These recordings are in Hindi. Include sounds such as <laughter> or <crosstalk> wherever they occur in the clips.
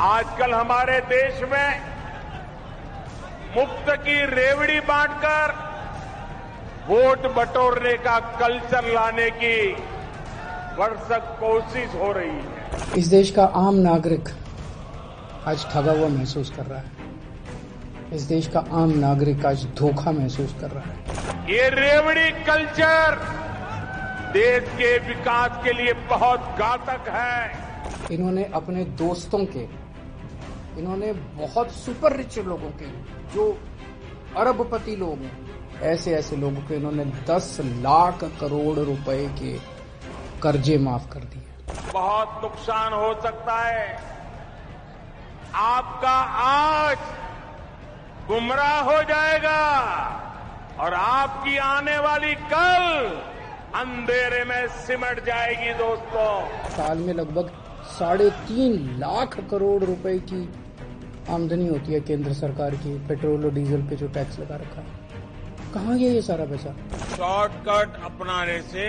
आजकल हमारे देश में मुफ़्त की रेवड़ी बांटकर वोट बटोरने का कल्चर लाने की भरसक कोशिश हो रही है। इस देश का आम नागरिक आज ठगा हुआ महसूस कर रहा है। इस देश का आम नागरिक आज धोखा महसूस कर रहा है। ये रेवड़ी कल्चर देश के विकास के लिए बहुत घातक है। इन्होंने अपने दोस्तों के इन्होंने बहुत सुपर रिच लोगों के जो अरबपति लोग हैं। ऐसे ऐसे लोगों के इन्होंने 10 लाख करोड़ रुपए के कर्जे माफ़ कर दिए। बहुत नुकसान हो सकता है। आपका आज गुमराह हो जाएगा और आपकी आने वाली कल अंधेरे में सिमट जाएगी दोस्तों। साल में लगभग साढ़े तीन लाख करोड़ रुपए की आमदनी होती है केंद्र सरकार की, पेट्रोल और डीजल पे जो टैक्स लगा रखा है। कहाँ गया ये सारा पैसा? शॉर्टकट अपनाने से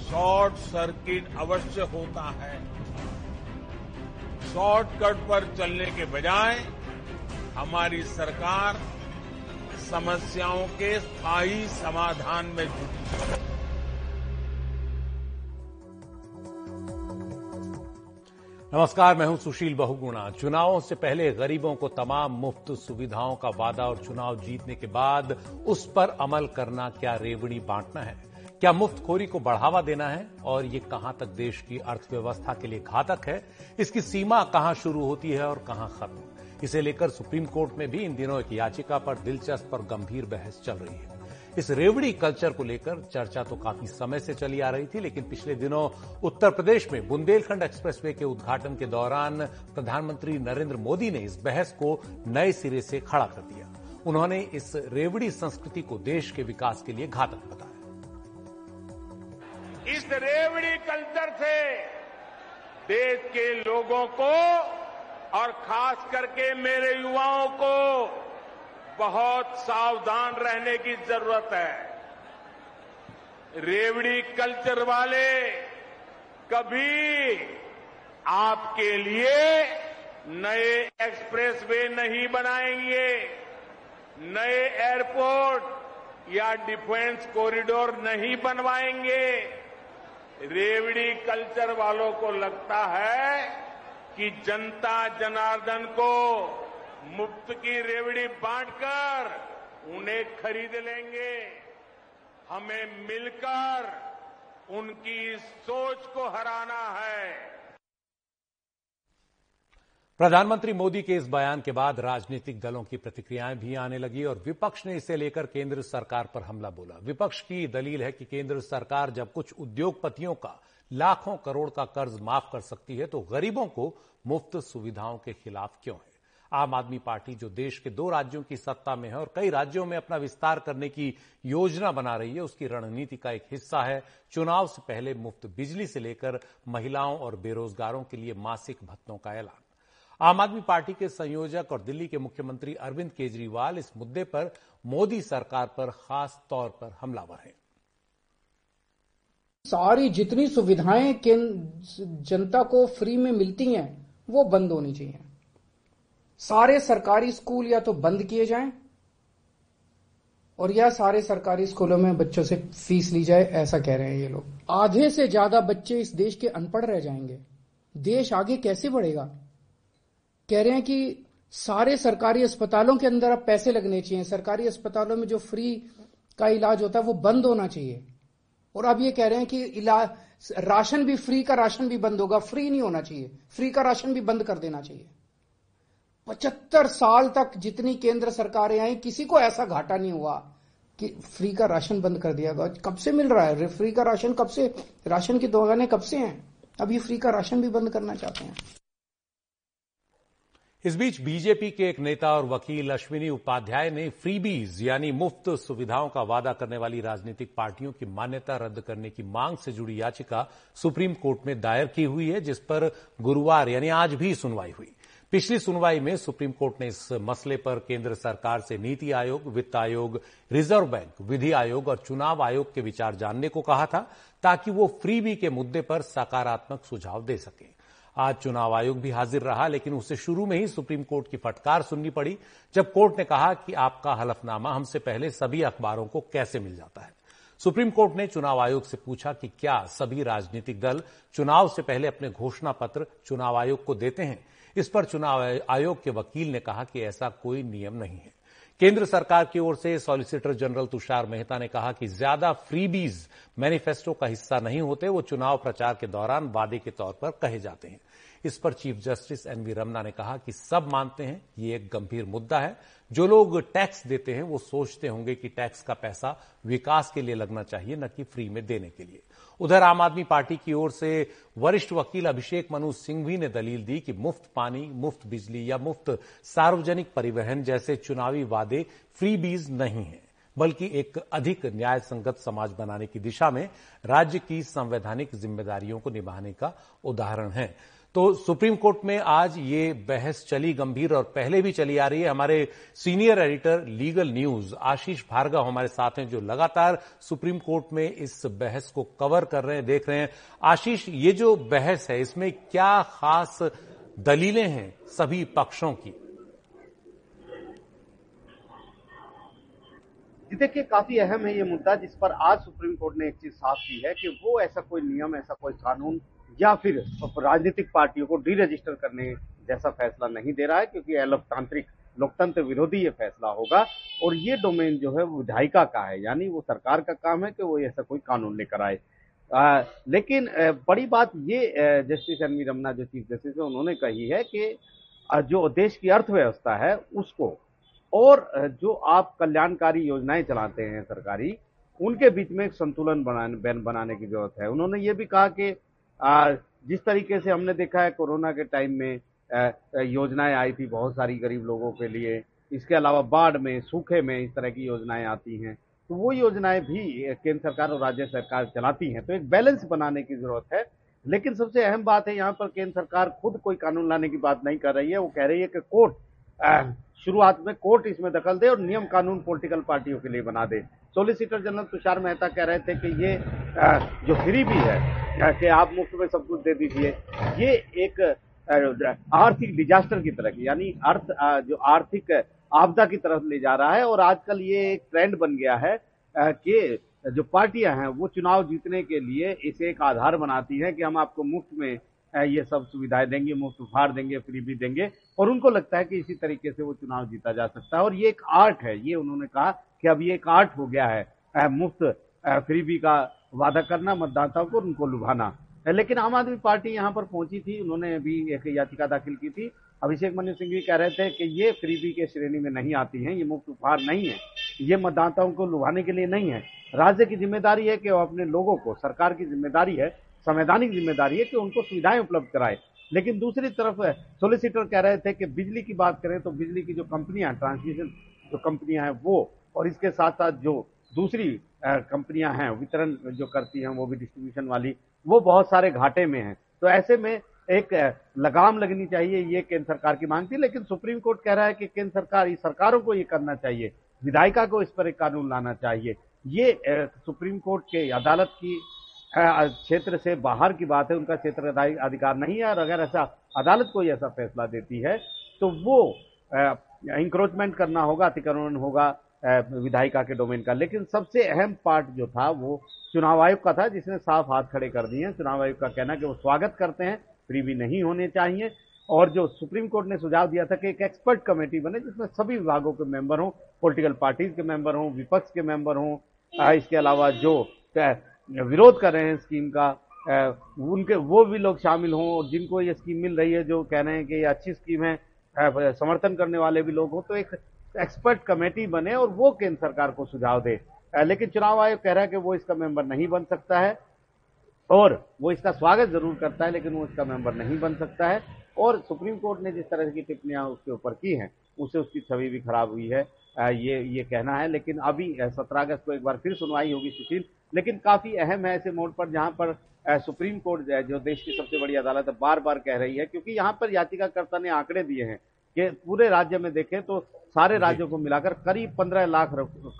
शॉर्ट सर्किट अवश्य होता है। शॉर्टकट पर चलने के बजाय हमारी सरकार समस्याओं के स्थायी समाधान में जुटी है। नमस्कार, मैं हूँ सुशील बहुगुणा। चुनावों से पहले गरीबों को तमाम मुफ़्त सुविधाओं का वादा और चुनाव जीतने के बाद उस पर अमल करना क्या रेवड़ी बांटना है? क्या मुफ्तखोरी को बढ़ावा देना है? और ये कहाँ तक देश की अर्थव्यवस्था के लिए घातक है? इसकी सीमा कहाँ शुरू होती है और कहाँ खत्म? इसे लेकर सुप्रीम कोर्ट में भी इन दिनों एक याचिका पर दिलचस्प और गंभीर बहस चल रही है। इस रेवड़ी कल्चर को लेकर चर्चा तो काफ़ी समय से चली आ रही थी, लेकिन पिछले दिनों उत्तर प्रदेश में बुंदेलखंड एक्सप्रेसवे के उद्घाटन के दौरान प्रधानमंत्री नरेंद्र मोदी ने इस बहस को नए सिरे से खड़ा कर दिया। उन्होंने इस रेवड़ी संस्कृति को देश के विकास के लिए घातक बताया। इस रेवड़ी कल्चर से देश के लोगों को और खास करके मेरे युवाओं को बहुत सावधान रहने की ज़रूरत है। रेवड़ी कल्चर वाले, कभी आपके लिए नए एक्सप्रेसवे नहीं बनाएँगे। नए एयरपोर्ट या डिफेंस कॉरिडोर नहीं बनवाएँगे। रेवड़ी कल्चर वालों को लगता है कि जनता जनार्दन को मुफ़्त की रेवड़ी बांटकर उन्हें खरीद लेंगे। हमें मिलकर उनकी सोच को हराना है। प्रधानमंत्री मोदी के इस बयान के बाद राजनीतिक दलों की प्रतिक्रियाएँ भी आने लगी और विपक्ष ने इसे लेकर केंद्र सरकार पर हमला बोला। विपक्ष की दलील है कि केंद्र सरकार जब कुछ उद्योगपतियों का लाखों करोड़ का कर्ज माफ़ कर सकती है तो गरीबों को मुफ़्त सुविधाओं के खिलाफ क्यों है? आम आदमी पार्टी जो देश के दो राज्यों की सत्ता में है और कई राज्यों में अपना विस्तार करने की योजना बना रही है, उसकी रणनीति का एक हिस्सा है। चुनाव से पहले मुफ़्त बिजली से लेकर महिलाओं और बेरोजगारों के लिए मासिक भत्तों का ऐलान। आम आदमी पार्टी के संयोजक और दिल्ली के मुख्यमंत्री अरविंद केजरीवाल इस मुद्दे पर मोदी सरकार पर खास तौर पर हमलावर हैं। सारी जितनी सुविधाएँ जनता को फ्री में मिलती हैं, वो बंद होनी चाहिए। सारे सरकारी स्कूल या तो बंद किए जाएँ, और या सारे सरकारी स्कूलों में बच्चों से फ़ीस ली जाए, ऐसा कह रहे हैं ये लोग। आधे से ज़्यादा बच्चे इस देश के अनपढ़ रह जाएँगे। देश आगे कैसे बढ़ेगा? कह रहे हैं कि सारे सरकारी अस्पतालों के अंदर अब पैसे लगने चाहिए। सरकारी अस्पतालों में जो फ्री का इलाज होता है, वो बंद होना चाहिए। और अब ये कह रहे हैं कि इलाज राशन भी, फ्री का राशन भी बंद होगा। फ्री नहीं होना चाहिए। फ्री का राशन भी बंद कर देना चाहिए। पचहत्तर साल तक जितनी केंद्र सरकारें आई, किसी को ऐसा घाटा नहीं हुआ कि फ्री का राशन बंद कर दिया गया। कब से मिल रहा है? फ्री का राशन कब से राशन की दुकानें कब से हैं? अब ये फ्री का राशन भी बंद करना चाहते हैं। इस बीच बीजेपी के एक नेता और वकील अश्विनी उपाध्याय ने फ्रीबीज, यानी मुफ़्त सुविधाओं का वादा करने वाली राजनीतिक पार्टियों की मान्यता रद्द करने की मांग से जुड़ी याचिका सुप्रीम कोर्ट में दायर की हुई है, जिस पर गुरुवार, यानी आज भी सुनवाई हुई। पिछली सुनवाई में सुप्रीम कोर्ट ने इस मसले पर केंद्र सरकार से नीति आयोग, वित्त आयोग, रिज़र्व बैंक, विधि आयोग और चुनाव आयोग के विचार जानने को कहा था ताकि वो फ्रीबी के मुद्दे पर सकारात्मक सुझाव दे सके। आज चुनाव आयोग भी हाजिर रहा, लेकिन उसे शुरू में ही सुप्रीम कोर्ट की फटकार सुननी पड़ी, जब कोर्ट ने कहा कि आपका हलफनामा हमसे पहले सभी अखबारों को कैसे मिल जाता है। सुप्रीम कोर्ट ने चुनाव आयोग से पूछा कि क्या सभी राजनीतिक दल चुनाव से पहले अपने घोषणा पत्र चुनाव आयोग को देते हैं? इस पर चुनाव आयोग के वकील ने कहा कि ऐसा कोई नियम नहीं है। केंद्र सरकार की ओर से सॉलिसिटर जनरल तुषार मेहता ने कहा कि ज़्यादा फ्रीबीज मैनिफेस्टो का हिस्सा नहीं होते, वो चुनाव प्रचार के दौरान वादे के तौर पर कहे जाते हैं। इस पर चीफ जस्टिस एनवी रमना ने कहा कि सब मानते हैं, ये एक गंभीर मुद्दा है। जो लोग टैक्स देते हैं, वो सोचते होंगे कि टैक्स का पैसा विकास के लिए लगना चाहिए, न कि फ्री में देने के लिए। उधर आम आदमी पार्टी की ओर से वरिष्ठ वकील अभिषेक मनु सिंघवी ने दलील दी कि मुफ़्त पानी, मुफ़्त बिजली या मुफ़्त सार्वजनिक परिवहन जैसे चुनावी वादे फ्री बीज नहीं है, बल्कि एक अधिक न्याय संगत समाज बनाने की दिशा में राज्य की संवैधानिक जिम्मेदारियों को निभाने का उदाहरण है। तो सुप्रीम कोर्ट में आज ये बहस चली गंभीर और पहले भी चली आ रही है। हमारे senior editor, legal news, Ashish Bhargav हमारे साथ हैं, जो लगातार सुप्रीम कोर्ट में इस बहस को कवर कर रहे हैं, देख रहे हैं। आशीष, ये जो बहस है, इसमें क्या खास दलीलें हैं सभी पक्षों की? देखिए, काफ़ी अहम है ये मुद्दा, जिस पर आज सुप्रीम कोर्ट ने एक चीज़ साफ़ की है कि वो ऐसा कोई नियम, ऐसा कोई कानून या फिर राजनीतिक पार्टियों को डी रजिस्टर करने जैसा फैसला नहीं दे रहा है, क्योंकि अलोकतांत्रिक लोकतंत्र विरोधी ये फैसला होगा। और ये डोमेन जो है विधायिका का है, यानी वो सरकार का काम है कि वो ऐसा कोई कानून लेकर आए। लेकिन बड़ी बात ये जस्टिस एन वी रमना जो चीफ जस्टिस है, उन्होंने कही है कि जो देश की अर्थव्यवस्था है, उसको और जो आप कल्याणकारी योजनाएँ चलाते हैं सरकारी, उनके बीच में एक संतुलन बनाने बनाने की ज़रूरत है। उन्होंने ये भी कहा कि जिस तरीके से हमने देखा है कोरोना के टाइम में योजनाएँ आई थी बहुत सारी गरीब लोगों के लिए। इसके अलावा बाढ़ में, सूखे में इस तरह की योजनाएँ आती हैं। तो वो योजनाएँ भी केंद्र सरकार और राज्य सरकार चलाती हैं। तो एक बैलेंस बनाने की ज़रूरत है। लेकिन सबसे अहम बात है, यहाँ पर केंद्र सरकार खुद कोई कानून लाने की बात नहीं कर रही है। वो कह रही है कि कोर्ट शुरुआत में कोर्ट इसमें दखल दे और नियम कानून पॉलिटिकल पार्टियों के लिए बना दे। सोलिसिटर जनरल तुषार मेहता कह रहे थे कि ये जो फ्री भी है कि आप मुफ़्त में सब कुछ दे दीजिए, ये एक आर्थिक डिजास्टर की तरह की, यानी अर्थ जो आर्थिक आपदा की तरफ़ ले जा रहा है और आजकल ये एक ट्रेंड बन गया है कि जो पार्टियाँ हैं वो चुनाव जीतने के लिए इसे एक आधार बनाती हैं कि हम आपको मुफ़्त में ये सब सुविधाएँ देंगे, मुफ़्त उपहार देंगे, फ्री भी देंगे, और उनको लगता है कि इसी तरीके से वो चुनाव जीता जा सकता है। और ये एक आर्ट है, ये उन्होंने कहा कि अब ये एक आर्ट हो गया है मुफ़्त फ्रीबी का वादा करना, मतदाताओं को उनको लुभाना। लेकिन आम आदमी पार्टी यहाँ पर पहुँची थी, उन्होंने भी एक याचिका दाखिल की थी। अभिषेक मनु सिंह भी कह रहे थे कि ये फ्रीबी के श्रेणी में नहीं आती हैं, ये मुफ़्त उपहार नहीं है, ये मतदाताओं को लुभाने के लिए नहीं है। राज्य की ज़िम्मेदारी है कि वो अपने लोगों को, सरकार की ज़िम्मेदारी है संवैधानिक ज़िम्मेदारी है कि उनको सुविधाएँ उपलब्ध कराए। लेकिन दूसरी तरफ़ सोलिसिटर कह रहे थे कि बिजली की बात करें तो बिजली की जो कंपनियाँ ट्रांसमिशन जो कंपनियाँ हैं वो, और इसके साथ साथ जो दूसरी कंपनियाँ हैं, वितरण जो करती हैं, वो भी डिस्ट्रीब्यूशन वाली, वो बहुत सारे घाटे में हैं। तो ऐसे में एक लगाम लगनी चाहिए, ये केंद्र सरकार की मांग थी, लेकिन सुप्रीम कोर्ट कह रहा है कि केंद्र सरकार सरकारों को ये करना चाहिए, विधायिका को इस पर एक कानून लाना चाहिए। ये सुप्रीम कोर्ट के अदालत की क्षेत्र से बाहर की बात है, उनका क्षेत्र अधिकार नहीं है, और अगर ऐसा अदालत कोई ऐसा फैसला देती है तो वो इंक्रोचमेंट करना होगा, अतिक्रमण होगा विधायिका के डोमेन का। लेकिन सबसे अहम पार्ट जो था, वो चुनाव आयोग का था, जिसने साफ़ हाथ खड़े कर दिए हैं। चुनाव आयोग का कहना कि वो स्वागत करते हैं, फ्री भी नहीं होने चाहिए। और जो सुप्रीम कोर्ट ने सुझाव दिया था कि एक एक्सपर्ट कमेटी बने, जिसमें सभी विभागों के मेंबर हों पॉलिटिकल पार्टीज़ के मेंबर हों, विपक्ष के मेंबर हों इसके अलावा जो विरोध कर रहे हैं स्कीम का उनके, वो भी लोग शामिल हों और जिनको ये स्कीम मिल रही है, जो कह रहे हैं कि ये अच्छी स्कीम है समर्थन करने वाले भी लोग हों तो एक एक्सपर्ट कमेटी बने और वो केंद्र सरकार को सुझाव दे। लेकिन चुनाव आयोग कह रहा है कि वो इसका मेंबर नहीं बन सकता है और वो इसका स्वागत ज़रूर करता है, लेकिन वो इसका मेंबर नहीं बन सकता है। और सुप्रीम कोर्ट ने जिस तरह की टिप्पणियाँ उसके ऊपर की हैं उससे उसकी छवि भी खराब हुई है। ये ये कहना है लेकिन अभी सत्रह अगस्त को एक बार फिर सुनवाई होगी सुशील। लेकिन काफ़ी अहम है ऐसे मोड पर जहाँ पर सुप्रीम कोर्ट जो देश की सबसे बड़ी अदालत है बार बार कह रही है क्योंकि यहाँ पर याचिकाकर्ता ने आंकड़े दिए हैं कि पूरे राज्य में देखें तो सारे राज्यों को मिलाकर करीब पंद्रह लाख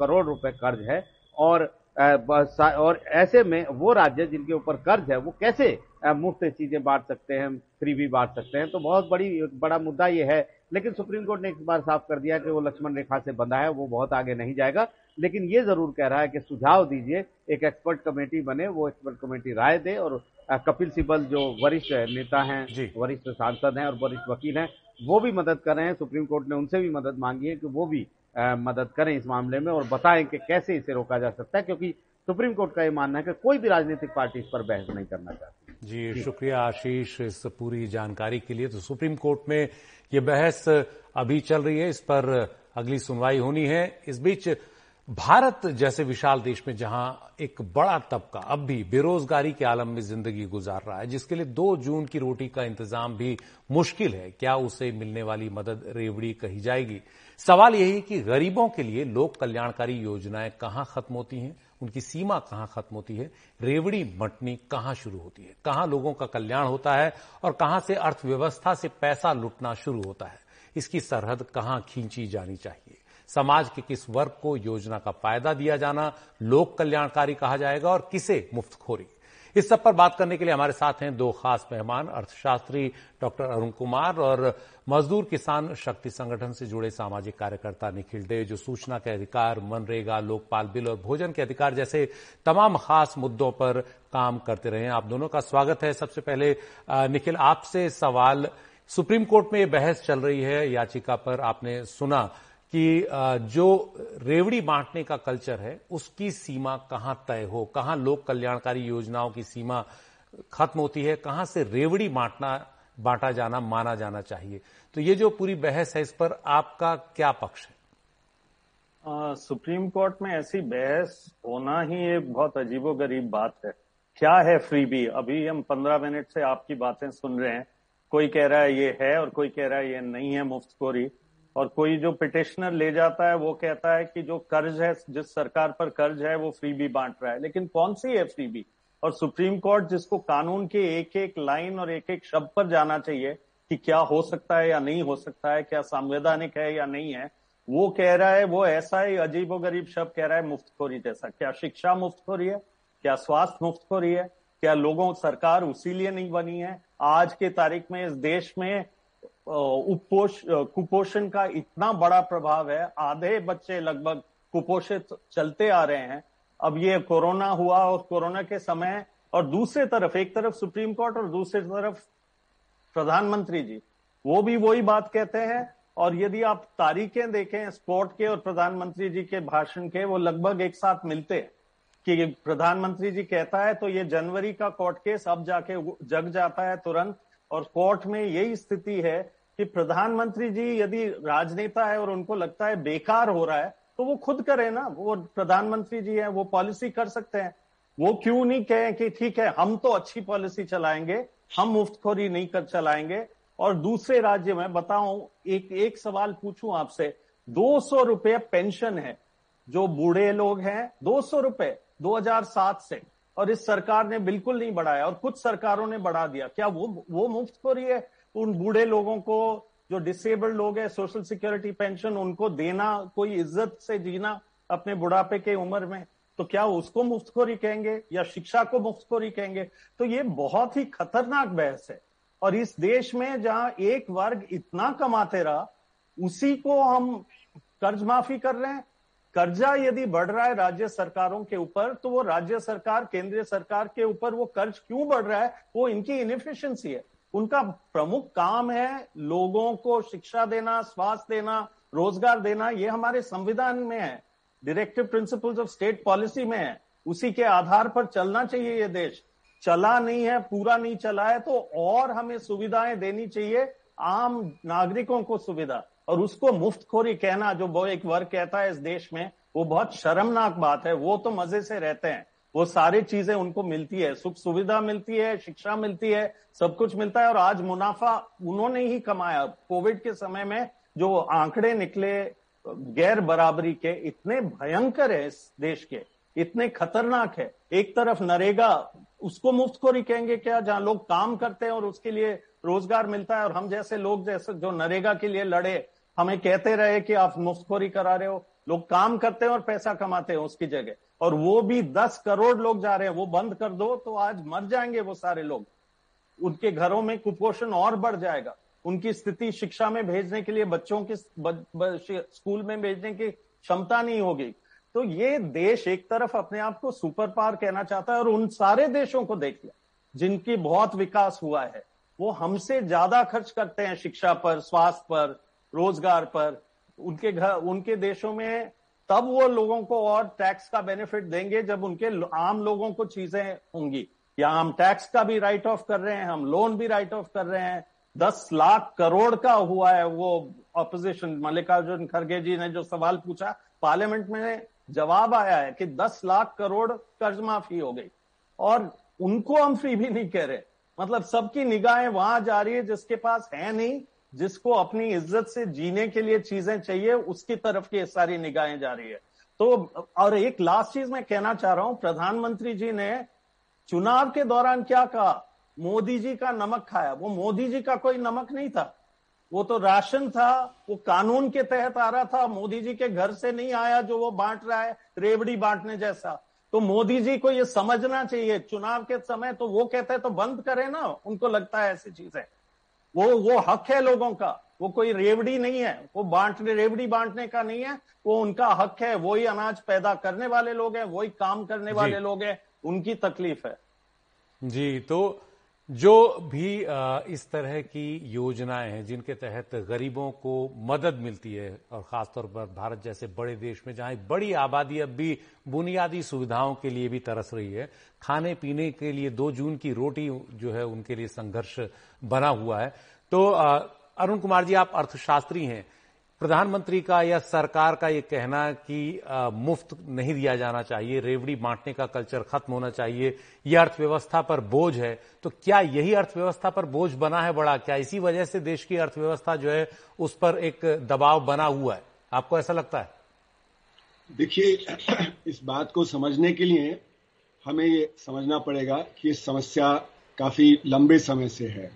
करोड़ रुपए कर्ज है। और और ऐसे में वो राज्य जिनके ऊपर कर्ज है वो कैसे मुफ़्त चीज़ें बांट सकते हैं फ्री भी बांट सकते हैं? तो बहुत बड़ी बड़ा मुद्दा ये है। लेकिन सुप्रीम कोर्ट ने एक बार साफ़ कर दिया कि वो लक्ष्मण रेखा से बंधा है वो बहुत आगे नहीं जाएगा। लेकिन ये ज़रूर कह रहा है कि सुझाव दीजिए एक एक्सपर्ट कमेटी बने वो एक्सपर्ट कमेटी राय दे और कपिल सिब्बल जो वरिष्ठ नेता हैं वरिष्ठ सांसद हैं और वरिष्ठ वकील हैं वो भी मदद कर रहे हैं। सुप्रीम कोर्ट ने उनसे भी मदद मांगी है कि वो भी मदद करें इस मामले में और बताएँ कि कैसे इसे रोका जा सकता है, क्योंकि सुप्रीम कोर्ट का ये मानना है कि कोई भी राजनीतिक पार्टी इस पर बहस नहीं करना चाहती। जी, शुक्रिया आशीष इस पूरी जानकारी के लिए। तो सुप्रीम कोर्ट में ये बहस अभी चल रही है, इस पर अगली सुनवाई होनी है। इस बीच भारत जैसे विशाल देश में जहाँ एक बड़ा तबका अब भी बेरोजगारी के आलम में ज़िंदगी गुजार रहा है, जिसके लिए दो जून की रोटी का इंतज़ाम भी मुश्किल है, क्या उसे मिलने वाली मदद रेवड़ी कही जाएगी? सवाल यही कि गरीबों के लिए लोक कल्याणकारी योजनाएँ कहाँ खत्म होती हैं? उनकी सीमा कहाँ खत्म होती है? रेवड़ी मटनी कहाँ शुरू होती है? कहाँ लोगों का कल्याण होता है और कहाँ से अर्थव्यवस्था से पैसा लुटना शुरू होता है? इसकी सरहद कहाँ खींची जानी चाहिए? समाज के किस वर्ग को योजना का फ़ायदा दिया जाना लोक कल्याणकारी कहा जाएगा और किसे मुफ्तखोरी। इस सब पर बात करने के लिए हमारे साथ हैं दो खास मेहमान, अर्थशास्त्री डॉक्टर अरुण कुमार और मजदूर किसान शक्ति संगठन से जुड़े सामाजिक कार्यकर्ता निखिल डे जो सूचना के अधिकार, मनरेगा, लोकपाल बिल और भोजन के अधिकार जैसे तमाम खास मुद्दों पर काम करते रहे आप दोनों का स्वागत है। सबसे पहले निखिल, आपसे सवाल। सुप्रीम कोर्ट में बहस चल रही है, याचिका पर आपने सुना। कि जो रेवड़ी बांटने का कल्चर है उसकी सीमा कहाँ तय हो? कहाँ लोक कल्याणकारी योजनाओं की सीमा खत्म होती है? कहाँ से रेवड़ी बांटना बांटा जाना माना जाना चाहिए? तो ये जो पूरी बहस है इस पर आपका क्या पक्ष है? आ, सुप्रीम कोर्ट में ऐसी बहस होना ही एक बहुत अजीबोगरीब बात है। क्या है फ्रीबी? अभी हम पंद्रह मिनट से आपकी बातें सुन रहे हैं। कोई कह रहा है ये है और कोई कह रहा है ये नहीं है मुफ्तखोरी और कोई जो पिटिशनर ले जाता है, वो कहता है कि जो कर्ज है, जिस सरकार पर कर्ज है, वो फ्रीबी बांट रहा है। लेकिन कौन सी है फ्रीबी और सुप्रीम कोर्ट, जिसको कानून के एक एक लाइन और एक एक शब्द पर जाना चाहिए कि क्या हो सकता है या नहीं हो सकता है, क्या संवैधानिक है या नहीं है, वो कह रहा है, वो ऐसा ही अजीबो गरीब शब्द कह रहा है, मुफ्तखोरी जैसा। क्या शिक्षा मुफ्तखोरी है? क्या स्वास्थ्य मुफ्तखोरी है? क्या लोगों, सरकार उसी लिए नहीं बनी है? आज के तारीख में इस देश में कुपोषण का इतना बड़ा प्रभाव है, आधे बच्चे लगभग कुपोषित चलते आ रहे हैं। अब ये कोरोना हुआ और कोरोना के समय, और दूसरे तरफ़, एक तरफ़ सुप्रीम कोर्ट और दूसरी तरफ़ प्रधानमंत्री जी, वो भी वही बात कहते हैं। और यदि आप तारीखें देखें, स्पोर्ट के और प्रधानमंत्री जी के भाषण के, वो लगभग एक साथ मिलते हैं। कि प्रधानमंत्री जी कहता है तो ये जनवरी का कोर्ट केस अब जाके जग जाता है तुरंत, और कोर्ट में यही स्थिति है कि प्रधानमंत्री जी यदि राजनेता है और उनको लगता है बेकार हो रहा है तो वो खुद करे ना। वो प्रधानमंत्री जी है, वो पॉलिसी कर सकते हैं। वो क्यों नहीं कहें कि ठीक है, हम तो अच्छी पॉलिसी चलाएँगे, हम मुफ्तखोरी नहीं कर चलाएँगे। और दूसरे राज्य में बताऊँ, एक एक सवाल पूछूँ आपसे। दो सौ रुपये पेंशन है, जो बूढ़े लोग हैं, दो सौ रुपए 2007 से। और इस सरकार ने बिल्कुल नहीं बढ़ाया, और कुछ सरकारों ने बढ़ा दिया। क्या वो वो मुफ्तखोरी है? उन बूढ़े लोगों को, जो डिसेबल्ड लोग हैं सोशल सिक्योरिटी पेंशन उनको देना, कोई इज़्ज़त से जीना अपने बुढ़ापे के उम्र में तो क्या उसको मुफ्तखोरी कहेंगे या शिक्षा को मुफ्तखोरी कहेंगे? तो ये बहुत ही खतरनाक बहस है। और इस देश में जहाँ एक वर्ग इतना कमाते रहा, उसी को हम कर्ज माफ़ी कर रहे हैं। कर्जा यदि बढ़ रहा है राज्य सरकारों के ऊपर तो वो राज्य सरकार, केंद्रीय सरकार के ऊपर वो कर्ज क्यों बढ़ रहा है? वो इनकी इनिफिशियंसी है। उनका प्रमुख काम है लोगों को शिक्षा देना, स्वास्थ्य देना, रोज़गार देना, ये हमारे संविधान में है। Directive principles of state policy में है। उसी के आधार पर चलना चाहिए ये देश। चला नहीं है, पूरा नहीं चला है तो और हमें सुविधाएँ देनी चाहिए, आम नागरिकों को सुविधा। और उसको मुफ्तखोरी कहना, जो वो एक वर्ग कहता है इस देश में, वो बहुत शर्मनाक बात है, वो तो मज़े से रहते हैं। वो सारी चीज़ें उनको मिलती है। सुख सुविधा मिलती है, शिक्षा मिलती है, सब कुछ मिलता है और आज मुनाफा उन्होंने ही कमाया। कोविड के समय में जो आंकड़े निकले गैर बराबरी के, इतने भयंकर है इस देश के, इतने खतरनाक है। एक तरफ़ नरेगा, उसको मुफ्तखोरी कहेंगे क्या, जहाँ लोग काम करते हैं और उसके लिए रोज़गार मिलता है और हम जैसे लोग जैसे जो नरेगा के लिए लड़े, हमें कहते रहे कि आप मुफ्तखोरी करा रहे हो, लोग काम करते हैं और पैसा कमाते हैं उसकी जगह। और वो भी दस करोड़ लोग जा रहे हैं, वो बंद कर दो तो आज मर जाएँगे वो सारे लोग। उनके घरों में कुपोषण और बढ़ जाएगा। उनकी स्थिति शिक्षा में भेजने के लिए बच्चों की स्कूल में भेजने की क्षमता नहीं होगी। तो ये देश एक तरफ़ अपने आप को सुपर पावर कहना चाहता है और उन सारे देशों को देख लिया, जिनकी बहुत विकास हुआ है। वो हमसे ज़्यादा खर्च करते हैं शिक्षा पर, स्वास्थ्य पर, रोज़गार पर। उनके घर, उनके देशों में तब वो लोगों को और टैक्स का बेनिफिट देंगे जब उनके आम लोगों को चीज़ें होंगी। या हम टैक्स का भी राइट ऑफ़ कर रहे हैं, हम लोन भी राइट ऑफ़ कर रहे हैं। दस लाख करोड़ का हुआ है वो ऑपोजिशन मल्लिकार्जुन खड़गे जी ने जो सवाल पूछा पार्लियामेंट में जवाब आया है कि दस लाख करोड़ कर्ज माफ़ी हो गई। और उनको हम फ्री भी नहीं कह रहे। मतलब सबकी निगाहें वहाँ जा रही है जिसके पास है नहीं। जिसको अपनी इज़्ज़त से जीने के लिए चीज़ें चाहिए, उसकी तरफ़ की सारी निगाहें जा रही है। तो और एक लास्ट चीज़ मैं कहना चाह रहा हूँ, प्रधानमंत्री जी ने चुनाव के दौरान क्या कहा? मोदी जी का नमक खाया। वो मोदी जी का कोई नमक नहीं था। वो तो राशन था, वो कानून के तहत आ रहा था। मोदी जी के घर से नहीं आया जो वो बांट रहा है, रेवड़ी बांटने जैसा। तो मोदी जी को ये समझना चाहिए। चुनाव के समय तो वो कहते हैं तो बंद करें ना। उनको लगता है ऐसी चीज़ें। वो वो हक है लोगों का। वो कोई रेवड़ी नहीं है। वो बांटने रेवड़ी बांटने का नहीं है। वो उनका हक है। वही अनाज पैदा करने वाले लोग हैं। वही काम करने वाले लोग हैं। उनकी तकलीफ़ है। जी तो जो भी इस तरह की योजनाएँ हैं, जिनके तहत गरीबों को मदद मिलती है, और खासतौर पर भारत जैसे बड़े देश में जहाँ बड़ी आबादी अब भी बुनियादी सुविधाओं के लिए भी तरस रही है, खाने पीने के लिए दो जून की रोटी जो है उनके लिए संघर्ष बना हुआ है। तो अरुण कुमार जी, आप अर्थशास्त्री हैं प्रधानमंत्री का या सरकार का ये कहना कि आ, मुफ़्त नहीं दिया जाना चाहिए रेवड़ी बांटने का कल्चर खत्म होना चाहिए ये अर्थव्यवस्था पर बोझ है तो क्या यही अर्थव्यवस्था पर बोझ बना है बड़ा? क्या इसी वजह से देश की अर्थव्यवस्था जो है उस पर एक दबाव बना हुआ है? आपको ऐसा लगता है? देखिए <clears throat> इस बात को समझने के लिए हमें ये समझना पड़ेगा कि समस्या काफ़ी लंबे समय से है।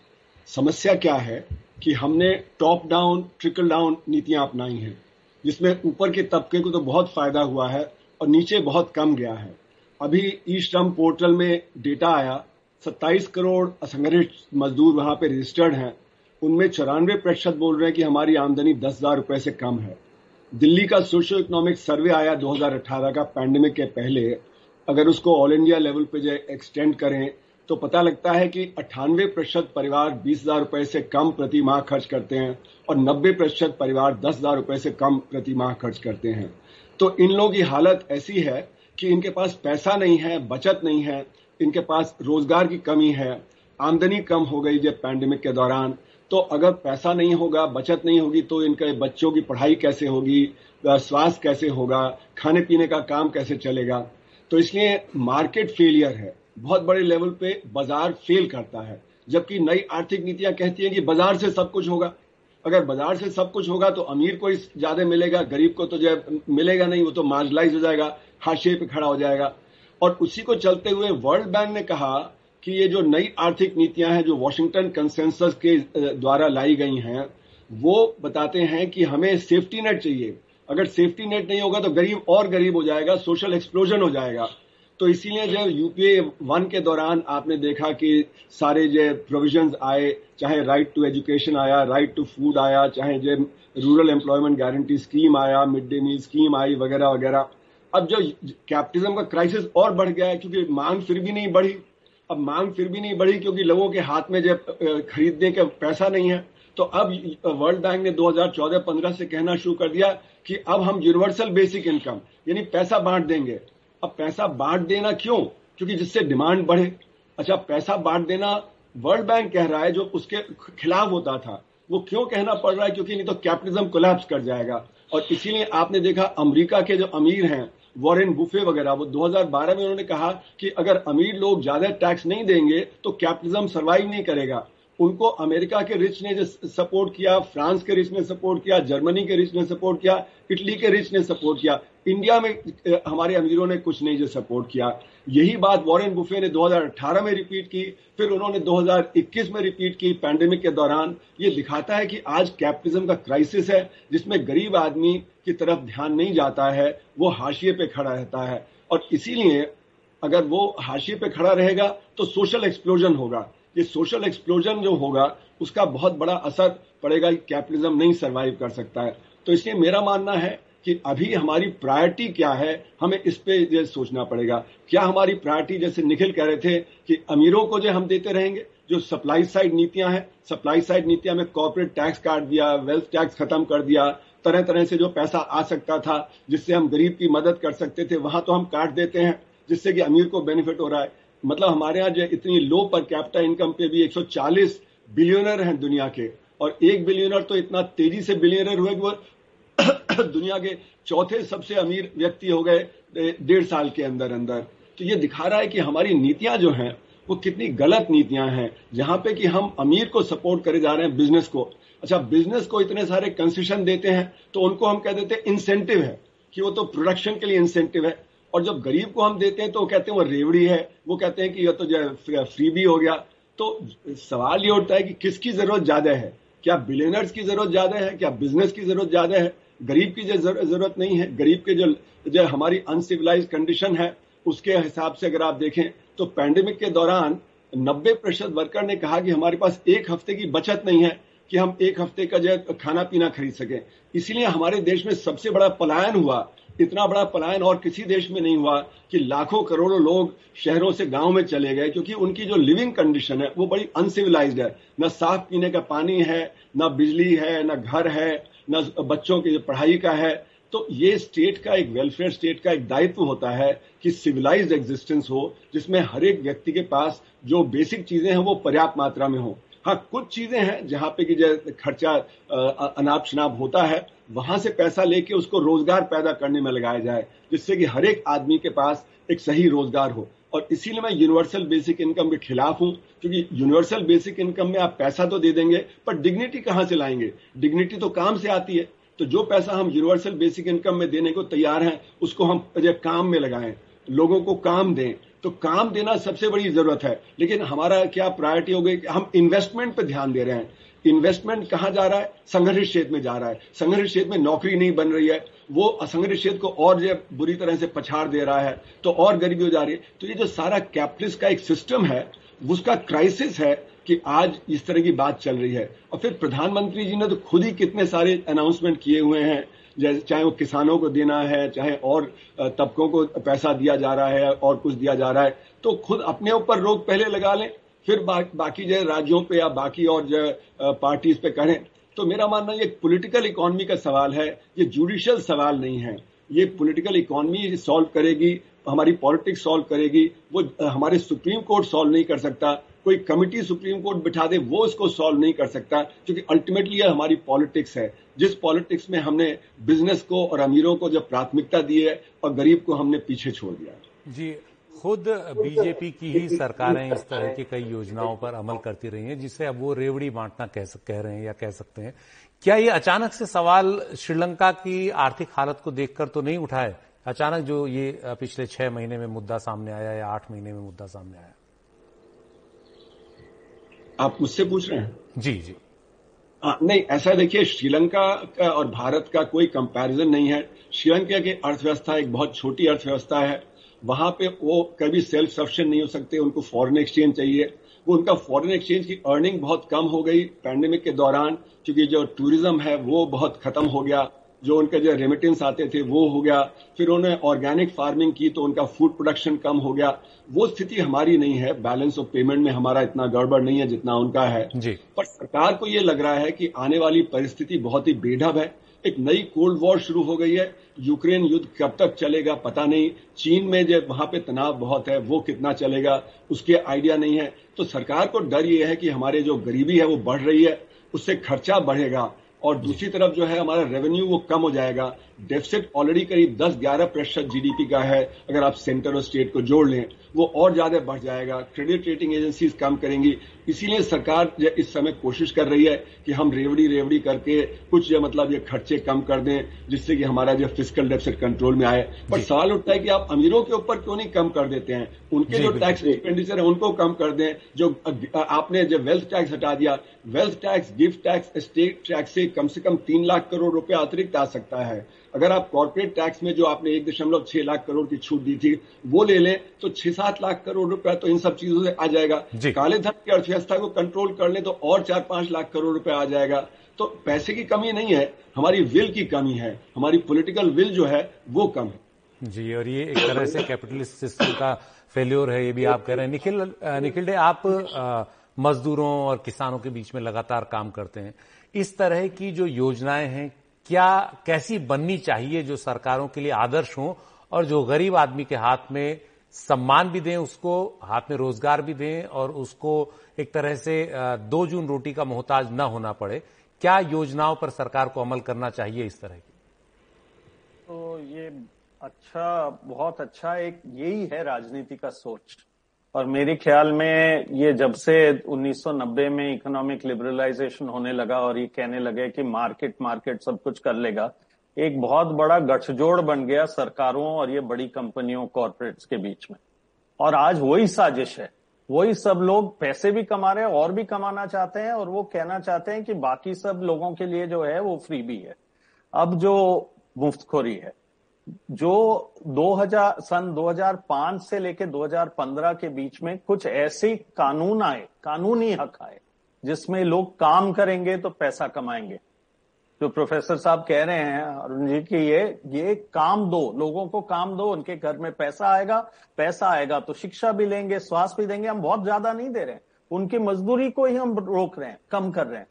समस्या क्या है? कि हमने टॉप डाउन ट्रिकल डाउन नीतियाँ अपनाई हैं, जिसमें ऊपर के तबके को तो बहुत फ़ायदा हुआ है और नीचे बहुत कम गया है। अभी ई श्रम पोर्टल में डेटा आया 27 करोड़ असंगठित मजदूर वहाँ पे रजिस्टर्ड हैं। उनमें चौरानवे प्रतिशत बोल रहे हैं कि हमारी आमदनी दस हज़ार रुपए से कम है। दिल्ली का सोशियो इकोनॉमिक सर्वे आया 2018 का पैंडेमिक के पहले। अगर उसको ऑल इंडिया लेवल पे जो एक्सटेंड करें तो पता लगता है कि अट्ठानवे प्रतिशत परिवार बीस हज़ार रुपए से कम प्रति माह खर्च करते हैं और नब्बे प्रतिशत परिवार दस हज़ार रुपए से कम प्रति माह खर्च करते हैं। तो इन लोगों की हालत ऐसी है कि इनके पास पैसा नहीं है, बचत नहीं है, इनके पास रोज़गार की कमी है, आमदनी कम हो गई जब पैंडेमिक के दौरान। तो अगर पैसा नहीं होगा, बचत नहीं होगी तो इनके बच्चों की पढ़ाई कैसे होगी स्वास्थ्य कैसे होगा खाने पीने का काम कैसे चलेगा? तो इसलिए मार्केट फेलियर है। बहुत बड़े लेवल पे बाज़ार फेल करता है, जबकि नई आर्थिक नीतियाँ कहती हैं कि बाज़ार से सब कुछ होगा। अगर बाज़ार से सब कुछ होगा तो अमीर को ज़्यादा मिलेगा, गरीब को तो जो मिलेगा नहीं, वो तो मार्जलाइज हो जाएगा हाशिए पे खड़ा हो जाएगा। और उसी को चलते हुए वर्ल्ड बैंक ने कहा कि ये जो नई आर्थिक नीतियाँ हैं, जो वॉशिंगटन कंसेंसस के द्वारा लाई गई हैं, वो बताते हैं कि हमें सेफ्टी नेट चाहिए। अगर सेफ्टी नेट नहीं होगा तो गरीब और गरीब हो जाएगा सोशल एक्सप्लोजन हो जाएगा। तो इसीलिए जब यूपीए वन के दौरान आपने देखा कि सारे जो प्रोविज़न आए, चाहे राइट टू एजुकेशन आया राइट टू फ़ूड आया, चाहे जो रूरल एम्प्लॉयमेंट गारंटी स्कीम आया मिड डे मील स्कीम आई, वगैरह वगैरह। अब जो कैपिटलिज्म का क्राइसिस और बढ़ गया है, क्योंकि मांग फिर भी नहीं बढ़ी। अब मांग फिर भी नहीं बढ़ी, क्योंकि लोगों के हाथ में जब खरीदने का पैसा नहीं है। तो अब वर्ल्ड बैंक ने 2014-15 से कहना शुरू कर दिया कि अब हम यूनिवर्सल बेसिक इनकम यानी पैसा बांट देंगे। अब पैसा बांट देना क्यों? क्योंकि जिससे डिमांड बढ़े। अच्छा पैसा बांट देना वर्ल्ड बैंक कह रहा है जो उसके खिलाफ होता था। वो क्यों कहना पड़ रहा है? क्योंकि नहीं तो कैपिटलिज्म कोलैप्स कर जाएगा। और इसीलिए आपने देखा अमेरिका के जो अमीर हैं वॉरेन बुफे वगैरह, वो 2012 में उन्होंने कहा कि अगर अमीर लोग ज़्यादा टैक्स नहीं देंगे तो कैपिटलिज्म सर्वाइव नहीं करेगा। उनको अमेरिका के रिच ने सपोर्ट किया, फ्रांस के रिच ने सपोर्ट किया, जर्मनी के रिच ने सपोर्ट किया, इटली के रिच ने सपोर्ट किया, इंडिया में हमारे अमीरों ने कुछ नहीं जो सपोर्ट किया। यही बात वॉरेन बुफे ने 2018 में रिपीट की, फिर उन्होंने 2021 में रिपीट की पैंडेमिक के दौरान। ये दिखाता है कि आज कैपिटलिज्म का क्राइसिस है, जिसमें गरीब आदमी की तरफ़ ध्यान नहीं जाता है, वो हाशिए पे खड़ा रहता है। और इसीलिए अगर वो हाशिए पे खड़ा रहेगा तो सोशल एक्सप्लोजन होगा। ये सोशल एक्सप्लोजन जो होगा, उसका बहुत बड़ा असर पड़ेगा कैपिटलिज्म नहीं सरवाइव कर सकता है। तो इसलिए मेरा मानना है कि अभी हमारी प्रायोरिटी क्या है, हमें इस पे सोचना पड़ेगा। क्या हमारी प्रायोरिटी जैसे निखिल कह रहे थे कि अमीरों को जो हम देते रहेंगे, जो सप्लाई साइड नीतियाँ हैं सप्लाई साइड नीतियाँ में कॉर्पोरेट टैक्स काट दिया वेल्थ टैक्स खत्म कर दिया तरह तरह से जो पैसा आ सकता था, जिससे हम गरीब की मदद कर सकते थे, वहाँ तो हम काट देते हैं, जिससे कि अमीर को बेनिफिट हो रहा है। मतलब हमारे यहाँ जो इतनी लो पर कैपिटा इनकम पे भी 140 बिलियनर हैं दुनिया के। और एक बिलियनर तो इतना तेज़ी से बिलियनर हुए कि वो <coughs> दुनिया के चौथे सबसे अमीर व्यक्ति हो गए डेढ़ साल के अंदर अंदर। तो ये दिखा रहा है कि हमारी नीतियाँ जो हैं, वो कितनी गलत नीतियाँ हैं, जहाँ पे कि हम अमीर को सपोर्ट करे जा रहे हैं बिज़नेस को। अच्छा बिज़नेस को इतने सारे कंसेशन देते हैं तो उनको हम कह देते हैं इंसेंटिव है, कि वो तो प्रोडक्शन के लिए इंसेंटिव है। और जब गरीब को हम देते हैं तो वो कहते हैं, वो रेवड़ी है। वो कहते हैं कि यह तो जो फ्री भी हो गया। तो सवाल ये उठता है कि किसकी ज़रूरत ज़्यादा है? क्या बिलियनर्स की ज़रूरत ज़्यादा है? क्या बिज़नेस की ज़रूरत ज़्यादा है? गरीब की जो ज़रूरत नहीं है। गरीब के जो जो हमारी अनसिविलाइज कंडीशन है, उसके हिसाब से अगर आप देखें तो पैंडेमिक के दौरान 90 प्रतिशत वर्कर ने कहा कि हमारे पास एक हफ़्ते की बचत नहीं है कि हम एक हफ़्ते का जो खाना पीना खरीद सकें। इसीलिए हमारे देश में सबसे बड़ा पलायन हुआ इतना बड़ा पलायन और किसी देश में नहीं हुआ कि लाखों करोड़ों लोग शहरों से गाँव में चले गए, क्योंकि उनकी जो लिविंग कंडीशन है, वो बड़ी अनसिविलाइज्ड है। न साफ़ पीने का पानी है, न बिजली है, न घर है, न बच्चों की पढ़ाई का है। तो ये स्टेट का एक वेलफेयर स्टेट का एक दायित्व होता है कि सिविलाइज्ड एग्जिस्टेंस हो, जिसमें हर एक व्यक्ति के पास जो बेसिक चीज़ें हैं, वो पर्याप्त मात्रा में हो। हाँ कुछ चीज़ें हैं जहाँ पे कि खर्चा अनाप शनाप होता है वहाँ से पैसा लेके उसको रोज़गार पैदा करने में लगाया जाए, जिससे कि हर एक आदमी के पास एक सही रोज़गार हो। और इसीलिए मैं यूनिवर्सल बेसिक इनकम के खिलाफ हूँ, क्योंकि यूनिवर्सल बेसिक इनकम में आप पैसा तो दे देंगे, पर डिग्निटी कहाँ से लाएँगे? डिग्निटी तो काम से आती है। तो जो पैसा हम यूनिवर्सल बेसिक इनकम में देने को तैयार हैं, उसको हम काम में लगाएँ, लोगों को काम दें तो काम देना सबसे बड़ी ज़रूरत है। लेकिन हमारा क्या प्रायोरिटी हो गई कि हम इन्वेस्टमेंट पर ध्यान दे रहे हैं। इन्वेस्टमेंट कहाँ जा रहा है? संघर्ष क्षेत्र में जा रहा है। संघर्ष क्षेत्र में नौकरी नहीं बन रही है। वो असंगठित क्षेत्र को और जो बुरी तरह से पछाड़ दे रहा है तो और गरीबी हो जा रही है। तो ये जो सारा कैपिटलिस्ट का एक सिस्टम है, उसका क्राइसिस है कि आज इस तरह की बात चल रही है। और फिर प्रधानमंत्री जी ने तो खुद ही कितने सारे अनाउंसमेंट किए हुए हैं, जैसे चाहे वो किसानों को देना है, चाहे और तबकों को पैसा दिया जा रहा है और कुछ दिया जा रहा है। तो खुद अपने ऊपर रोक पहले लगा लें फिर बा, बाकी जो राज्यों पे या बाकी और जो पार्टीज़ पे करें तो मेरा मानना ये पॉलिटिकल इकोनॉमी का सवाल है ये जुडिशियल सवाल नहीं है। ये पॉलिटिकल इकोनॉमी सॉल्व करेगी हमारी पॉलिटिक्स सॉल्व करेगी वो हमारे सुप्रीम कोर्ट सॉल्व नहीं कर सकता कोई कमिटी सुप्रीम कोर्ट बिठा दे वो इसको सॉल्व नहीं कर सकता क्योंकि अल्टीमेटली ये हमारी पॉलिटिक्स है। जिस पॉलिटिक्स में हमने बिज़नेस को और अमीरों को जब प्राथमिकता दी है और गरीब को हमने पीछे छोड़ दिया। जी खुद बीजेपी की ही सरकारें इस तरह की कई योजनाओं पर अमल करती रही हैं जिसे अब वो रेवड़ी बांटना कह, कह रहे हैं या कह सकते हैं। क्या ये अचानक से सवाल श्रीलंका की आर्थिक हालत को देखकर तो नहीं उठाए अचानक जो ये पिछले छह महीने में मुद्दा सामने आया या आठ महीने में मुद्दा सामने आया? आप मुझसे पूछ रहे हैं? जी जी। आ, नहीं ऐसा देखिए श्रीलंका का और भारत का कोई कंपैरिजन नहीं है। श्रीलंका की अर्थव्यवस्था एक बहुत छोटी अर्थव्यवस्था है। वहाँ पे वो कभी सेल्फ सफिशियंट नहीं हो सकते उनको फॉरेन एक्सचेंज चाहिए। वो उनका फॉरेन एक्सचेंज की अर्निंग बहुत कम हो गई पैंडेमिक के दौरान क्योंकि जो टूरिज़्म है वो बहुत खत्म हो गया। जो उनके जो रेमिटेंस आते थे वो हो गया। फिर उन्होंने ऑर्गेनिक फ़ार्मिंग की तो उनका फ़ूड प्रोडक्शन कम हो गया। वो स्थिति हमारी नहीं है। बैलेंस ऑफ़ पेमेंट में हमारा इतना गड़बड़ नहीं है जितना उनका है। जी। पर सरकार को ये लग रहा है कि आने वाली परिस्थिति बहुत ही बेढब है। एक नई कोल्ड वॉर शुरू हो गई है। यूक्रेन युद्ध कब तक चलेगा पता नहीं। चीन में जब वहाँ पे तनाव बहुत है, वो कितना चलेगा, उसके आइडिया नहीं है। तो सरकार को डर ये है कि हमारे जो गरीबी है, वो बढ़ रही है, उससे खर्चा बढ़ेगा और दूसरी तरफ़ जो है, हमारा रेवेन्यू वो कम हो जाएगा। डेफिसिट ऑलरेडी करीब 10-11 प्रतिशत जीडीपी का है। अगर आप सेंटर और स्टेट को जोड़ लें वो और ज़्यादा बढ़ जाएगा। क्रेडिट रेटिंग एजेंसीज कम करेंगी। इसीलिए सरकार इस समय कोशिश कर रही है कि हम रेवड़ी रेवड़ी करके कुछ जो मतलब ये खर्चे कम कर दें जिससे कि हमारा जो फ़िज़िकल डेफिसिट कंट्रोल में आए। पर सवाल उठता है कि आप अमीरों के ऊपर क्यों नहीं कम कर देते हैं? उनके जो टैक्स एक्सपेंडिचर है उनको कम कर दें। जो आपने जो वेल्थ टैक्स हटा दिया wealth tax gift tax state tax से कम से कम तीन लाख करोड़ रुपए अतिरिक्त आ सकता है। अगर आप कॉर्पोरेट टैक्स में जो आपने एक दशमलव छह लाख करोड़ की छूट दी थी वो ले लें तो छह सात लाख करोड़ रुपया तो इन सब चीज़ों से आ जाएगा। काले धन की अर्थव्यवस्था को कंट्रोल कर ले तो और चार पाँच लाख करोड़ रुपया आ जाएगा। तो पैसे की कमी नहीं है हमारी विल की कमी है हमारी पॉलिटिकल विल जो है वो कम है। जी और ये एक तरह से कैपिटलिस्ट सिस्टम का फेल्योर है ये भी आप कह रहे हैं। निखिल निखिल डे आप मजदूरों और किसानों के बीच में लगातार काम करते हैं। इस तरह की जो योजनाएँ हैं क्या, कैसी बननी चाहिए जो सरकारों के लिए आदर्श हो और जो गरीब आदमी के हाथ में सम्मान भी दें, उसको हाथ में रोज़गार भी दें और उसको एक तरह से दो जून रोटी का मोहताज न होना पड़े। क्या योजनाओं पर सरकार को अमल करना चाहिए इस तरह की? तो ये अच्छा बहुत अच्छा एक यही है राजनीति का सोच। और मेरे ख्याल में ये जब से 1990 में इकोनॉमिक लिबरलाइजेशन होने लगा और ये कहने लगे कि मार्केट मार्केट सब कुछ कर लेगा, एक बहुत बड़ा गठजोड़ बन गया सरकारों और ये बड़ी कंपनियों कॉरपोरेट्स के बीच में। और आज वही साजिश है। वही सब लोग पैसे भी कमा रहे हैं और भी कमाना चाहते हैं और वो कहना चाहते हैं कि बाकी सब लोगों के लिए जो है वो फ्री भी है। अब जो मुफ्तखोरी है जो 2000 सन 2005 से लेकर 2015 के बीच में कुछ ऐसे कानून आए, कानूनी हक आए, जिसमें लोग काम करेंगे तो पैसा कमाएँगे। जो प्रोफेसर साहब कह रहे हैं, अरुण जी, की ये ये काम दो, लोगों को काम दो, उनके घर में पैसा आएगा पैसा आएगा तो शिक्षा भी लेंगे, स्वास्थ्य भी देंगे, हम बहुत ज़्यादा नहीं दे रहे हैं। उनकी मजदूरी को ही हम रोक रहे हैं, कम कर रहे हैं।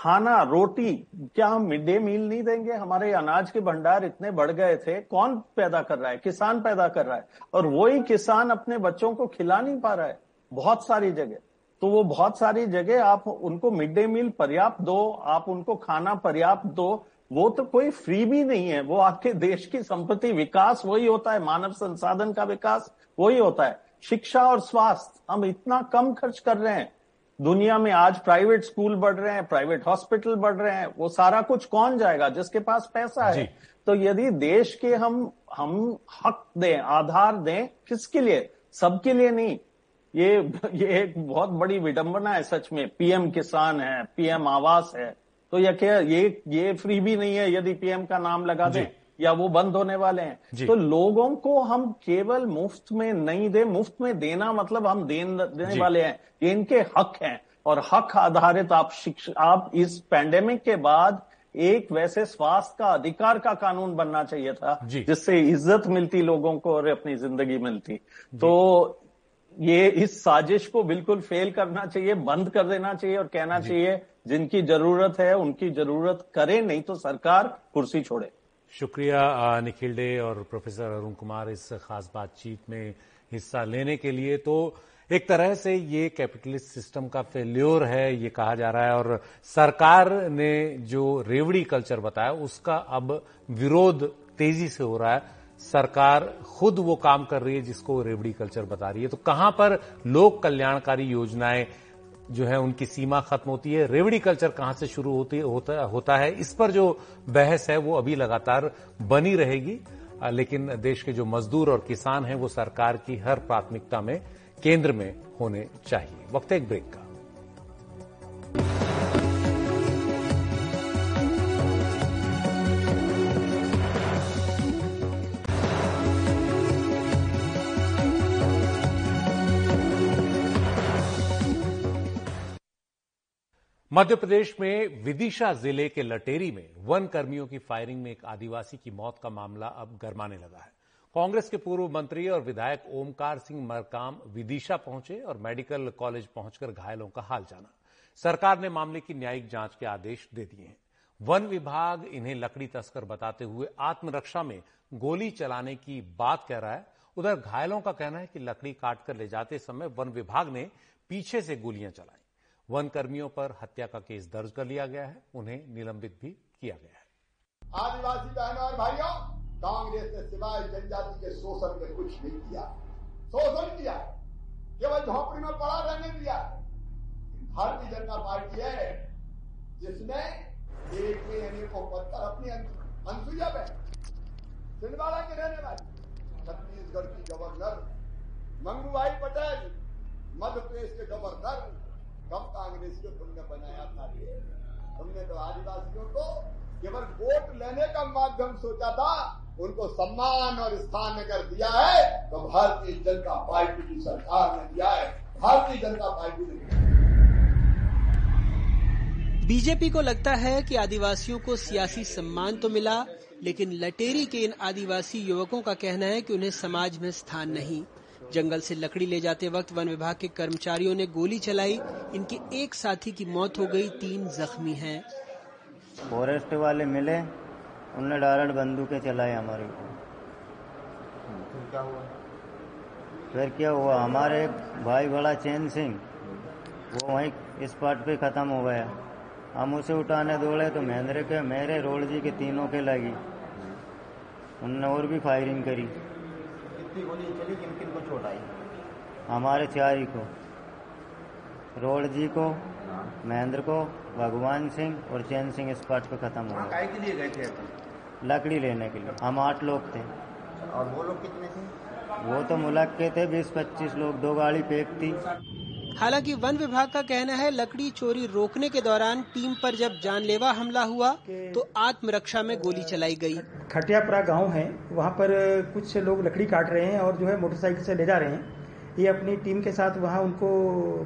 खाना, रोटी, क्या हम मिड डे मील नहीं देंगे? हमारे अनाज के भंडार इतने बढ़ गए थे। कौन पैदा कर रहा है? किसान पैदा कर रहा है। और वही किसान अपने बच्चों को खिला नहीं पा रहा है। बहुत सारी जगह। तो वो बहुत सारी जगह आप उनको मिड डे मील पर्याप्त दो, आप उनको खाना पर्याप्त दो। वो तो कोई फ्री भी नहीं है। वो आपके देश की संपत्ति, विकास, वही होता है। मानव संसाधन का विकास, वही होता है। शिक्षा और स्वास्थ्य, हम इतना कम खर्च कर रहे हैं। दुनिया में आज प्राइवेट स्कूल बढ़ रहे हैं प्राइवेट हॉस्पिटल बढ़ रहे हैं वो सारा कुछ कौन जाएगा जिसके पास पैसा है? तो यदि देश के हम हम हक दें आधार दें किसके लिए? सबके लिए नहीं। ये ये एक बहुत बड़ी विडंबना है सच में। पीएम किसान है पीएम आवास है। तो यह क्या ये ये फ्री भी नहीं है यदि पीएम का नाम लगा दें। या वो बंद होने वाले हैं। तो लोगों को हम केवल मुफ़्त में नहीं दे मुफ़्त में देना मतलब हम देन देने वाले हैं ये इनके हक हैं। और हक आधारित आप शिक्षा आप इस पैंडेमिक के बाद एक वैसे स्वास्थ्य का अधिकार का कानून बनना चाहिए था जिससे इज़्ज़त मिलती लोगों को और अपनी ज़िंदगी मिलती। तो ये इस साजिश को बिल्कुल फेल करना चाहिए बंद कर देना चाहिए और कहना चाहिए जिनकी ज़रूरत है उनकी ज़रूरत करे नहीं तो सरकार कुर्सी छोड़े। शुक्रिया निखिल डे और प्रोफेसर अरुण कुमार इस खास बातचीत में हिस्सा लेने के लिए। तो एक तरह से ये कैपिटलिस्ट सिस्टम का फेल्योर है, ये कहा जा रहा है, और सरकार ने जो रेवड़ी कल्चर बताया, उसका अब विरोध तेज़ी से हो रहा है। सरकार खुद वो काम कर रही है जिसको रेवड़ी कल्चर बता रही है। तो कहाँ पर लोक कल्याणकारी योजनाएँ जो है उनकी सीमा खत्म होती है। रेवड़ी कल्चर कहाँ से शुरू होती, होता होता है, इस पर जो बहस है वो अभी लगातार बनी रहेगी। लेकिन देश के जो मजदूर और किसान हैं वो सरकार की हर प्राथमिकता में, केंद्र में होने चाहिए। वक्त एक ब्रेक का। मध्य प्रदेश में विदिशा ज़िले के लटेरी में वन कर्मियों की फायरिंग में एक आदिवासी की मौत का मामला अब गरमाने लगा है। कांग्रेस के पूर्व मंत्री और विधायक ओमकार सिंह मरकाम विदिशा पहुँचे और मेडिकल कॉलेज पहुंचकर घायलों का हाल जाना। सरकार ने मामले की न्यायिक जाँच के आदेश दे दिए हैं। वन विभाग इन्हें लकड़ी तस्कर बताते हुए आत्मरक्षा में गोली चलाने की बात कह रहा है। उधर घायलों का कहना है कि लकड़ी काटकर ले जाते समय वन विभाग ने पीछे से गोलियाँ चलाई। वन कर्मियों पर हत्या का केस दर्ज कर लिया गया है, उन्हें निलंबित भी किया गया है। आदिवासी बहनों और भाइयों, कांग्रेस ने सिवाय जनजाति के शोषण के कुछ नहीं किया। शोषण किया। केवल झोंपड़ी में पड़ा रहने दिया। भारतीय जनता पार्टी है, जिसने एक में अनेकों पद पर अपनी अनसुईया बहन छिंदवाड़ा के रहने वाली छत्तीसगढ़ की गवर्नर मंगूभाई पटेल मध्य प्रदेश के गवर्नर कब कांग्रेस को तुमने बनाया था तुमने तो आदिवासियों को केवल वोट लेने का माध्यम सोचा था, उनको सम्मान और स्थान अगर दिया है तो भारतीय जनता पार्टी की सरकार ने दिया है। भारतीय जनता पार्टी ने दिया बीजेपी को लगता है कि आदिवासियों को सियासी सम्मान तो मिला, लेकिन लटेरी के इन आदिवासी युवकों का कहना है कि उन्हें समाज में स्थान नहीं। जंगल से लकड़ी ले जाते वक्त वन विभाग के कर्मचारियों ने गोली चलाई। इनके एक साथी की मौत हो गई तीन जख्मी हैं। फॉरेस्ट वाले मिले उनने डायरेक्ट बंदूकें चलाई हमारे को। क्या हुआ? फिर क्या हुआ? हमारे एक भाई बड़ा चैन सिंह वो वहीं इस पार्ट पे खत्म हो गया। हम उसे उठाने दौड़े तो महेंद्र के मेरे रोड जी के तीनों के लगी। उनने और भी फायरिंग करी। कितनी गोली चली किन किन को चोट आई हमारे चार ही को रोड जी को हाँ। महेंद्र को भगवान सिंह और चैन सिंह इस पार्ट को खत्म हो गया। के लिए गए थे लकड़ी लेने के लिए। हम आठ लोग थे। और वो लोग कितने थे? वो तो मुलाक के थे बीस पच्चीस लोग दो गाड़ी पेक थी। हालाँकि वन विभाग का कहना है, लकड़ी चोरी रोकने के दौरान टीम पर जब जानलेवा हमला हुआ तो आत्मरक्षा में गोली चलाई गई। खटियापुरा गाँव है, वहाँ पर कुछ लोग लकड़ी काट रहे हैं और जो है मोटरसाइकिल से ले जा रहे हैं। ये अपनी टीम के साथ वहाँ उनको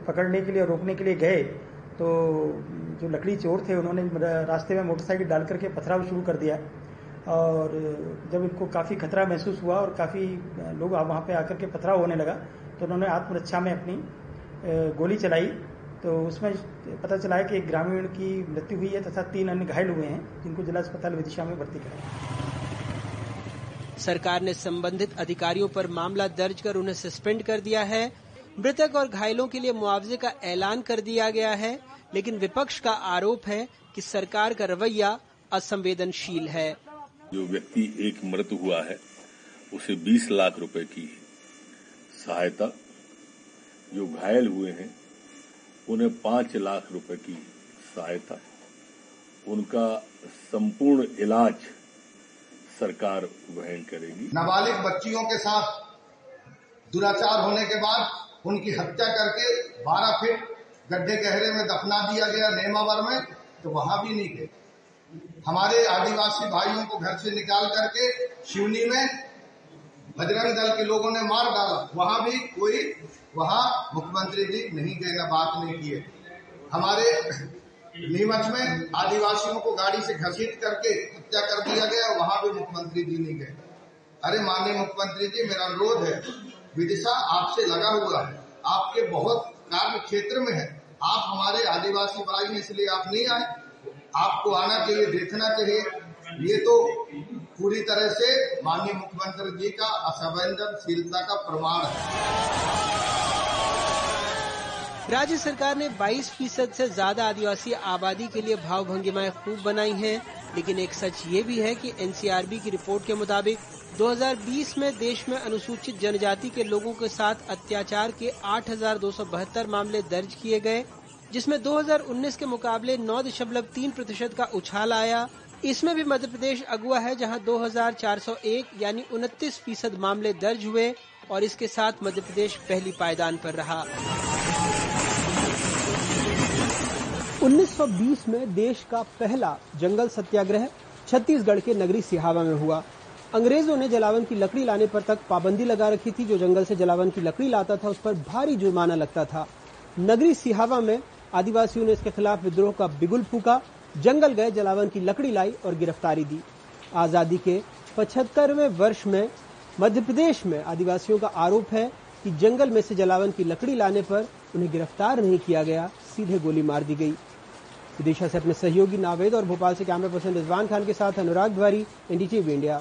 पकड़ने के लिए रोकने के लिए गए। तो जो लकड़ी चोर थे, उन्होंने रास्ते में मोटरसाइकिल डाल करके पथराव शुरू कर दिया। और जब इनको काफ़ी खतरा महसूस हुआ और काफ़ी लोग वहाँ पे आकर के पथराव होने लगा तो उन्होंने आत्मरक्षा में अपनी गोली चलाई तो उसमें पता चला है कि एक ग्रामीण की मृत्यु हुई है तथा तीन अन्य घायल हुए हैं जिनको जिला अस्पताल विदिशा में भर्ती कराया सरकार ने संबंधित अधिकारियों पर मामला दर्ज कर उन्हें सस्पेंड कर दिया है। मृतक और घायलों के लिए मुआवजे का ऐलान कर दिया गया है लेकिन विपक्ष का आरोप है कि सरकार का रवैया असंवेदनशील है। जो व्यक्ति एक मृत हुआ है उसे 20 लाख रुपए की सहायता जो घायल हुए हैं, उन्हें पाँच लाख रुपए की सहायता। उनका संपूर्ण इलाज सरकार वहन करेगी। नाबालिग बच्चियों के साथ दुराचार होने के बाद उनकी हत्या करके 12 फीट गड्ढे गहरे में दफना दिया गया नेमावर में तो वहाँ भी नहीं गए। हमारे आदिवासी भाइयों को घर से निकाल करके शिवनी में बजरंग दल के लोगों ने मार डाला। वहाँ भी कोई, वहाँ मुख्यमंत्री जी नहीं गए ना बात नहीं किए। हमारे नीमच में आदिवासियों को गाड़ी से घसीट करके हत्या कर दिया गया, वहाँ भी मुख्यमंत्री जी नहीं गए। अरे माननीय मुख्यमंत्री जी, मेरा अनुरोध है, विदिशा आपसे लगा हुआ है। आपके बहुत कार्य क्षेत्र में है। आप हमारे आदिवासी भाई हैं, इसलिए आप नहीं आए। आपको आना चाहिए, देखना चाहिए। ये तो पूरी तरह से माननीय मुख्यमंत्री जी का असंवेदनशीलता का प्रमाण है। राज्य सरकार ने 22 फ़ीसद से ज़्यादा आदिवासी आबादी के लिए भाव भंगिमाएँ खूब बनाई हैं, लेकिन एक सच ये भी है कि एनसीआरबी की रिपोर्ट के मुताबिक 2020 में देश में अनुसूचित जनजाति के लोगों के साथ अत्याचार के 8,272 मामले दर्ज किए गए जिसमें 2019 के मुकाबले 9.3 प्रतिशत का उछाल आया। इसमें भी मध्य प्रदेश अगुआ है जहाँ 2,401 यानी उनतीस फ़ीसद मामले दर्ज हुए और इसके साथ मध्य प्रदेश पहली पायदान पर रहा। 1920 में देश का पहला जंगल सत्याग्रह छत्तीसगढ़ के नगरी सिहावा में हुआ। अंग्रेज़ों ने जलावन की लकड़ी लाने पर तक पाबंदी लगा रखी थी जो जंगल से जलावन की लकड़ी लाता था उस पर भारी जुर्माना लगता था। नगरी सिहावा में आदिवासियों ने इसके खिलाफ विद्रोह का बिगुल फूका जंगल गए, जलावन की लकड़ी लाई और गिरफ्तारी दी। आज़ादी के पचहत्तरवें वर्ष में मध्य प्रदेश में आदिवासियों का आरोप है कि जंगल में से जलावन की लकड़ी लाने पर उन्हें गिरफ़्तार नहीं किया गया, सीधे गोली मार दी गई। विदिशा से अपने सहयोगी नावेद और भोपाल से कैमरा पर्सन रिजवान खान के साथ अनुराग द्वारी एनडीटीवी इंडिया।